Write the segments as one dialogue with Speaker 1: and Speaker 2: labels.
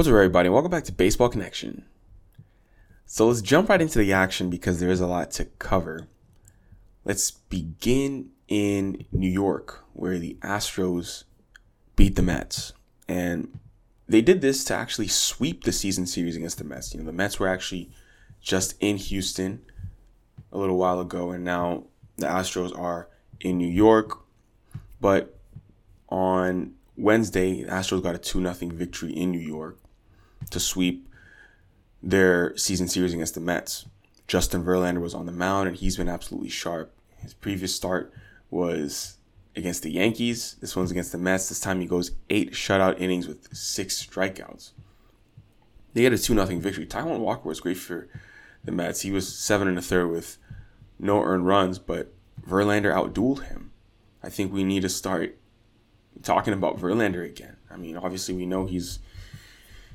Speaker 1: What's up, everybody? Welcome back to Baseball Connection. So let's jump right into the action because there is a lot to cover. Let's begin in New York, where the Astros beat the Mets. And they did this to actually sweep the season series against the Mets. You know, the Mets were actually just in Houston a little while ago, and now the Astros are in New York. But on Wednesday, the Astros got a 2 0 victory in New York to sweep their season series against the Mets. Justin Verlander was on the mound and he's been absolutely sharp. His previous start was against the Yankees. This one's against the Mets. This time he goes eight shutout innings with six strikeouts. They had a 2 0 victory. Taijuan Walker was great for the Mets. He was seven and a third with no earned runs, but Verlander outdueled him. I think we need to start talking about Verlander again. I mean, obviously we know he's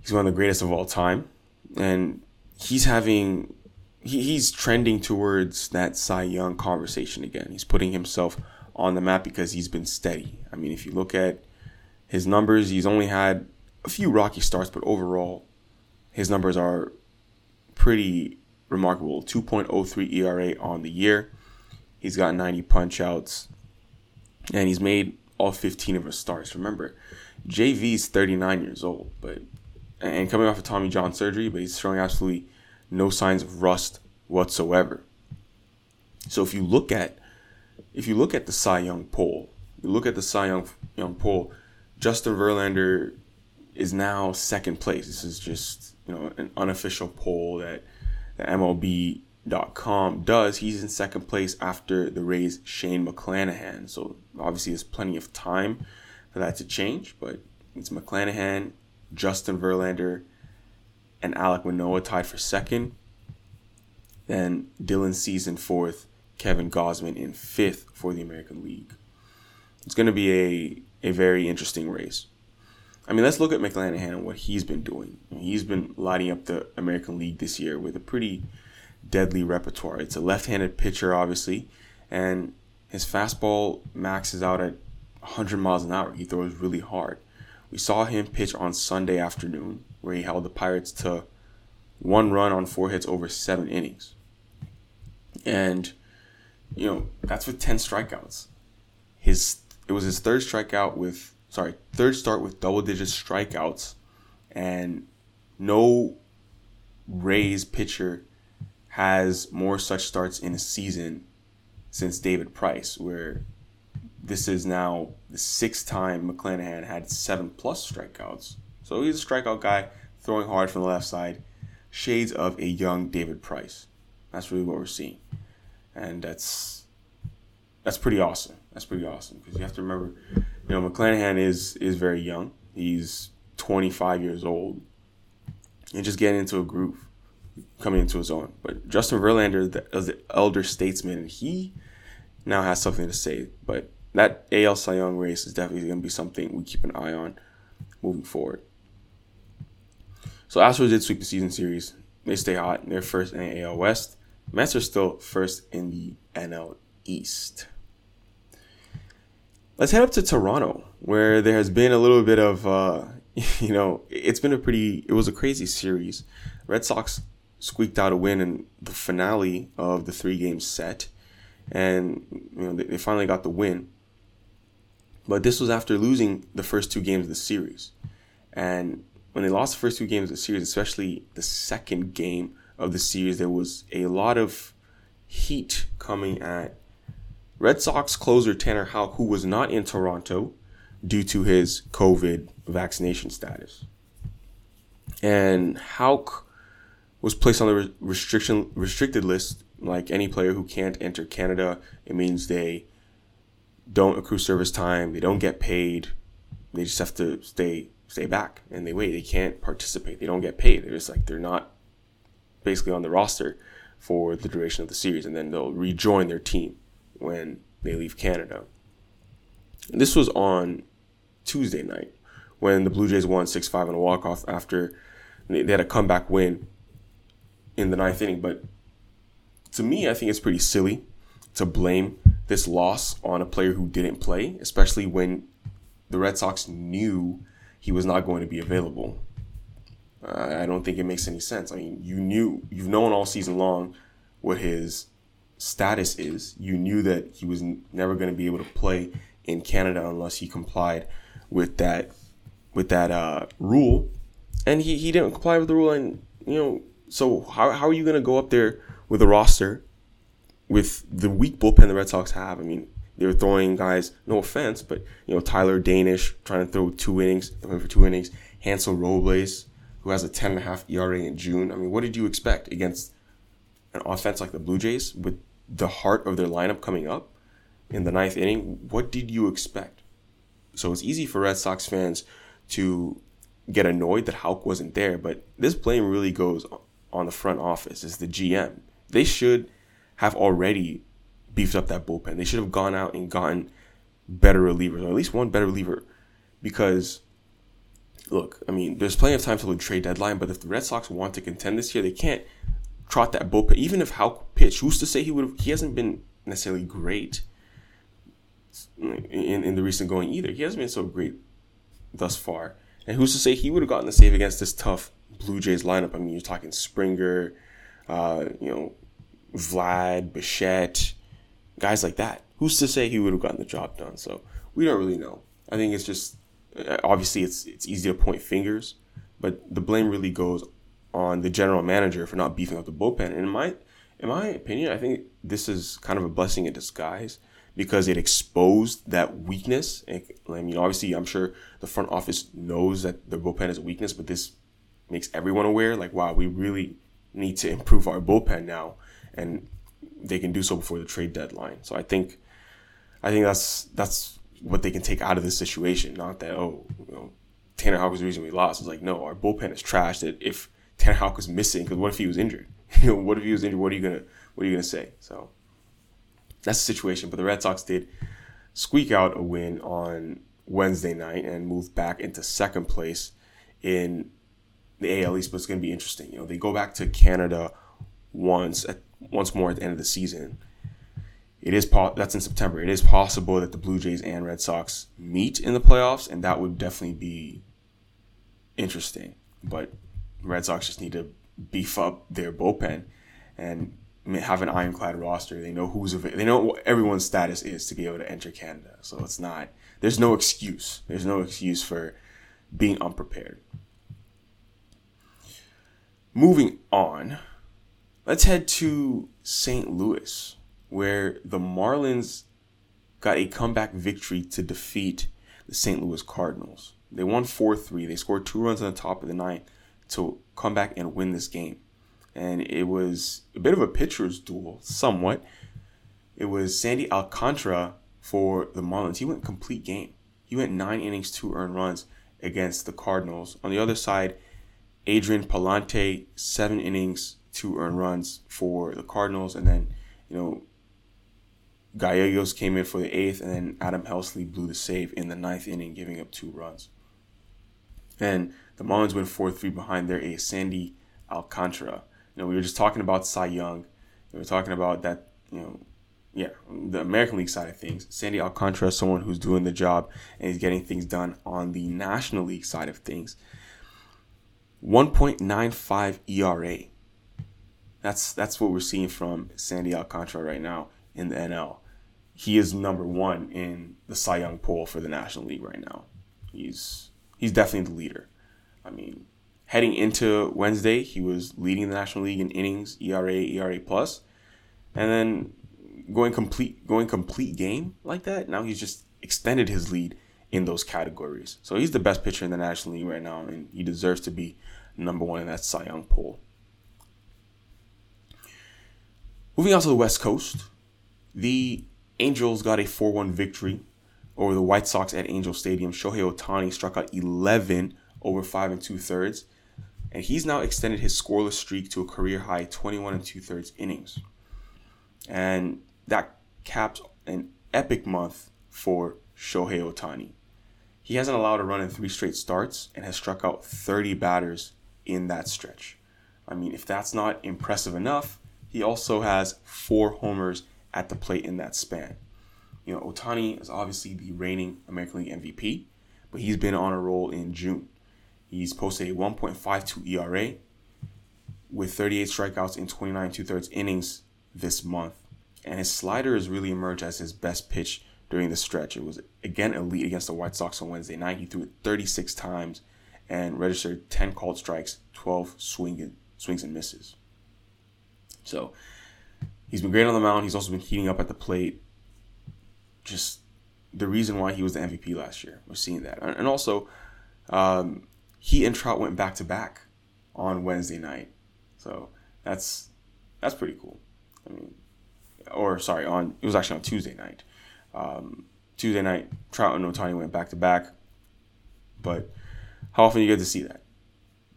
Speaker 1: He's one of the greatest of all time, and he's having he, he's trending towards that Cy Young conversation again. He's putting himself on the map because he's been steady. I mean, if you look at his numbers, he's only had a few rocky starts, but overall, his numbers are pretty remarkable. 2.03 ERA on the year. He's got 90 punch outs, and he's made all 15 of his starts. Remember, JV's 39 years old, but and coming off of Tommy John surgery, but he's showing absolutely no signs of rust whatsoever. So if you look at if you look at the Cy Young poll, you look at the Cy Young Young poll, Justin Verlander is now second place. This is just you know an unofficial poll that the MLB.com does. He's in second place after the Rays Shane McClanahan. So obviously there's plenty of time for that to change, but it's McClanahan Justin Verlander and Alek Manoah tied for second. Then Dylan Cease in fourth, Kevin Gausman in fifth for the American League. It's going to be a, a very interesting race. I mean, let's look at McClanahan and what he's been doing. He's been lighting up the American League this year with a pretty deadly repertoire. It's a left handed pitcher, obviously, and his fastball maxes out at 100 miles an hour. He throws really hard. We saw him pitch on Sunday afternoon, where he held the Pirates to one run on four hits over seven innings. And, you know, that's with 10 strikeouts. His It was his third strikeout with, sorry, third start with double digit strikeouts. And no Rays pitcher has more such starts in a season since David Price, where this is now the sixth time McClanahan had seven plus strikeouts. So he's a strikeout guy, throwing hard from the left side. Shades of a young David Price. That's really what we're seeing, and that's that's pretty awesome. That's pretty awesome because you have to remember, you know, McClanahan is is very young. He's 25 years old, and just getting into a groove, coming into his own. But Justin Verlander is the elder statesman, and he now has something to say. But that AL Cy Young race is definitely going to be something we keep an eye on moving forward. So Astros did sweep the season series. They stay hot. They're first in the AL West. Mets are still first in the NL East. Let's head up to Toronto, where there has been a little bit of, uh, you know, it's been a pretty, it was a crazy series. Red Sox squeaked out a win in the finale of the three game set, and you know they finally got the win. But this was after losing the first two games of the series. And when they lost the first two games of the series, especially the second game of the series, there was a lot of heat coming at Red Sox closer Tanner Houck, who was not in Toronto due to his COVID vaccination status. And Houck was placed on the restriction restricted list like any player who can't enter Canada. It means they don't accrue service time, they don't get paid, they just have to stay stay back and they wait. They can't participate. They don't get paid. They're just like they're not basically on the roster for the duration of the series, and then they'll rejoin their team when they leave Canada. And this was on Tuesday night when the Blue Jays won 6 5 on a walk off after they had a comeback win in the ninth inning. But to me, I think it's pretty silly to blame this loss on a player who didn't play, especially when the Red Sox knew he was not going to be available. I don't think it makes any sense. I mean, you knew, you've known all season long what his status is. You knew that he was never going to be able to play in Canada unless he complied with that with that uh, rule, and he, he didn't comply with the rule. And you know, so how how are you going to go up there with a roster with the weak bullpen the Red Sox have? I mean, they were throwing guys. No offense, but you know, Tyler Danish trying to throw two innings, throwing for two innings. Hansel Robles, who has a ten and a half ERA in June. I mean, what did you expect against an offense like the Blue Jays with the heart of their lineup coming up in the ninth inning? What did you expect? So it's easy for Red Sox fans to get annoyed that Houck wasn't there, but this blame really goes on the front office, is the GM. They should have already beefed up that bullpen. They should have gone out and gotten better relievers, or at least one better reliever, because look, I mean, there's plenty of time till the trade deadline, but if the Red Sox want to contend this year, they can't trot that bullpen. Even if Houck pitched, who's to say he would? He hasn't been necessarily great in, in the recent going either. He hasn't been so great thus far. And who's to say he would have gotten the save against this tough Blue Jays lineup? I mean, you're talking Springer, uh, you know, Vlad, Bichette, guys like that. Who's to say he would have gotten the job done? So we don't really know. I think it's just uh, obviously it's it's easy to point fingers, but the blame really goes on the general manager for not beefing up the bullpen. And in my in my opinion, I think this is kind of a blessing in disguise because it exposed that weakness. I mean, obviously, I'm sure the front office knows that the bullpen is a weakness, but this makes everyone aware. Like, wow, we really need to improve our bullpen now, and they can do so before the trade deadline. So I think, I think that's that's what they can take out of this situation. Not that oh, you know, Tanner Houck was the reason we lost. It's like no, our bullpen is trash. That if Tanner Houck was missing, because what if he was injured? you know, what if he was injured? What are you gonna what are you gonna say? So that's the situation. But the Red Sox did squeak out a win on Wednesday night and move back into second place in the AL East. But it's to be interesting. You know, they go back to Canada once at, once more at the end of the season. It is po- that's in September. It is possible that the Blue Jays and Red Sox meet in the playoffs, and that would definitely be interesting. But Red Sox just need to beef up their bullpen and have an ironclad roster. They know who's available. They know what everyone's status is to be able to enter Canada. So it's not. There's no excuse. There's no excuse for being unprepared. Moving on, let's head to St. Louis, where the Marlins got a comeback victory to defeat the St. Louis Cardinals. They won 4 3. They scored two runs on the top of the ninth to come back and win this game and it was a bit of a pitcher's duel, somewhat. It was Sandy Alcantara for the Marlins. He went complete game. He went nine innings, two earned runs against the Cardinals. On the other side, Adrian Pallante, seven innings, two earned runs for the Cardinals, and then you know Gallegos came in for the eighth, and then Adam Helsley blew the save in the ninth inning, giving up two runs. And the Marlins went 4 3 behind their ace, Sandy Alcantara. You know, we were just talking about Cy Young. We were talking about that, you know, yeah, the American League side of things. Sandy Alcantara is someone who's doing the job and he's getting things done on the National League side of things. 1.95 ERA. That's that's what we're seeing from Sandy Alcantara right now in the NL. He is number one in the Cy Young poll for the National League right now. He's he's definitely the leader. I mean, heading into Wednesday, he was leading the National League in innings, ERA, ERA plus, and then going complete going complete game like that. Now he's just extended his lead in those categories. So he's the best pitcher in the National League right now, and he deserves to be number one in that Cy Young poll. Moving on to the West Coast, the Angels got a 4 1 victory over the White Sox at Angel Stadium. Shohei Ohtani struck out 11 over 5 and 2 thirds and he's now extended his scoreless streak to a career high 21 and two thirds innings. And that caps an epic month for Shohei Ohtani. He hasn't allowed a run in three straight starts and has struck out 30 batters in that stretch. I mean, if that's not impressive enough, he also has four homers at the plate in that span. You know, Ohtani is obviously the reigning American League MVP, but he's been on a roll in June He's posted a 1.52 ERA with 38 strikeouts in 29 two thirds innings this month. And his slider has really emerged as his best pitch during the stretch. It was again elite against the White Sox on Wednesday night. He threw it 36 times and registered 10 called strikes, 12 swing, swings and misses. So he's been great on the mound. He's also been heating up at the plate. Just the reason why he was the MVP last year. We're seeing that. And also, um, he and Trout went back to back on Wednesday night. So that's that's pretty cool. I mean, or sorry, on it was actually on Tuesday night. Um, Tuesday night, Trout and Ohtani went back to back. But how often do you get to see that?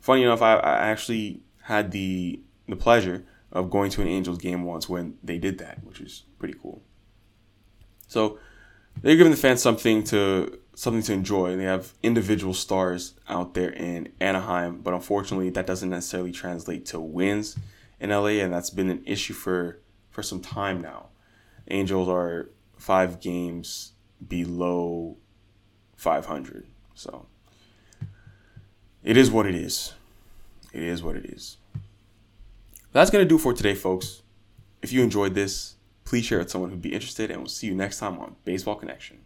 Speaker 1: Funny enough, I, I actually had the the pleasure of going to an Angels game once when they did that, which is pretty cool. So they're giving the fans something to something to enjoy. They have individual stars out there in Anaheim, but unfortunately, that doesn't necessarily translate to wins in LA, and that's been an issue for for some time now. Angels are five games below 500, so it is what it is. It is what it is. That's gonna do for today, folks. If you enjoyed this, please share it with someone who'd be interested, and we'll see you next time on Baseball Connection.